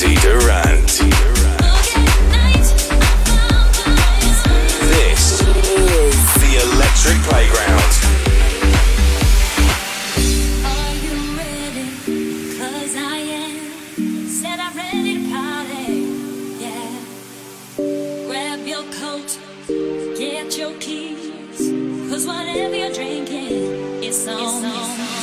Andi Durrant. This is the Electric Playground. Are you ready? 'Cause I am. Said I'm ready to party. Yeah. Grab your coat, get your keys. 'Cause whatever you're drinking, it's on. me. Stay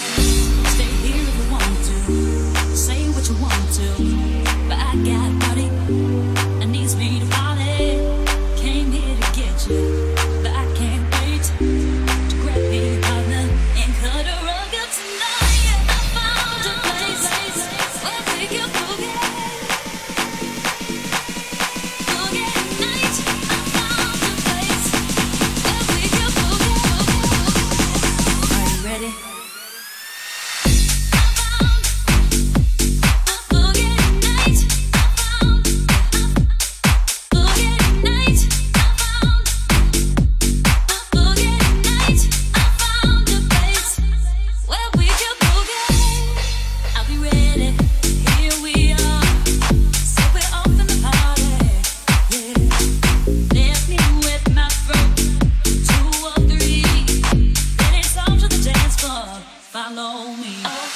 Follow me.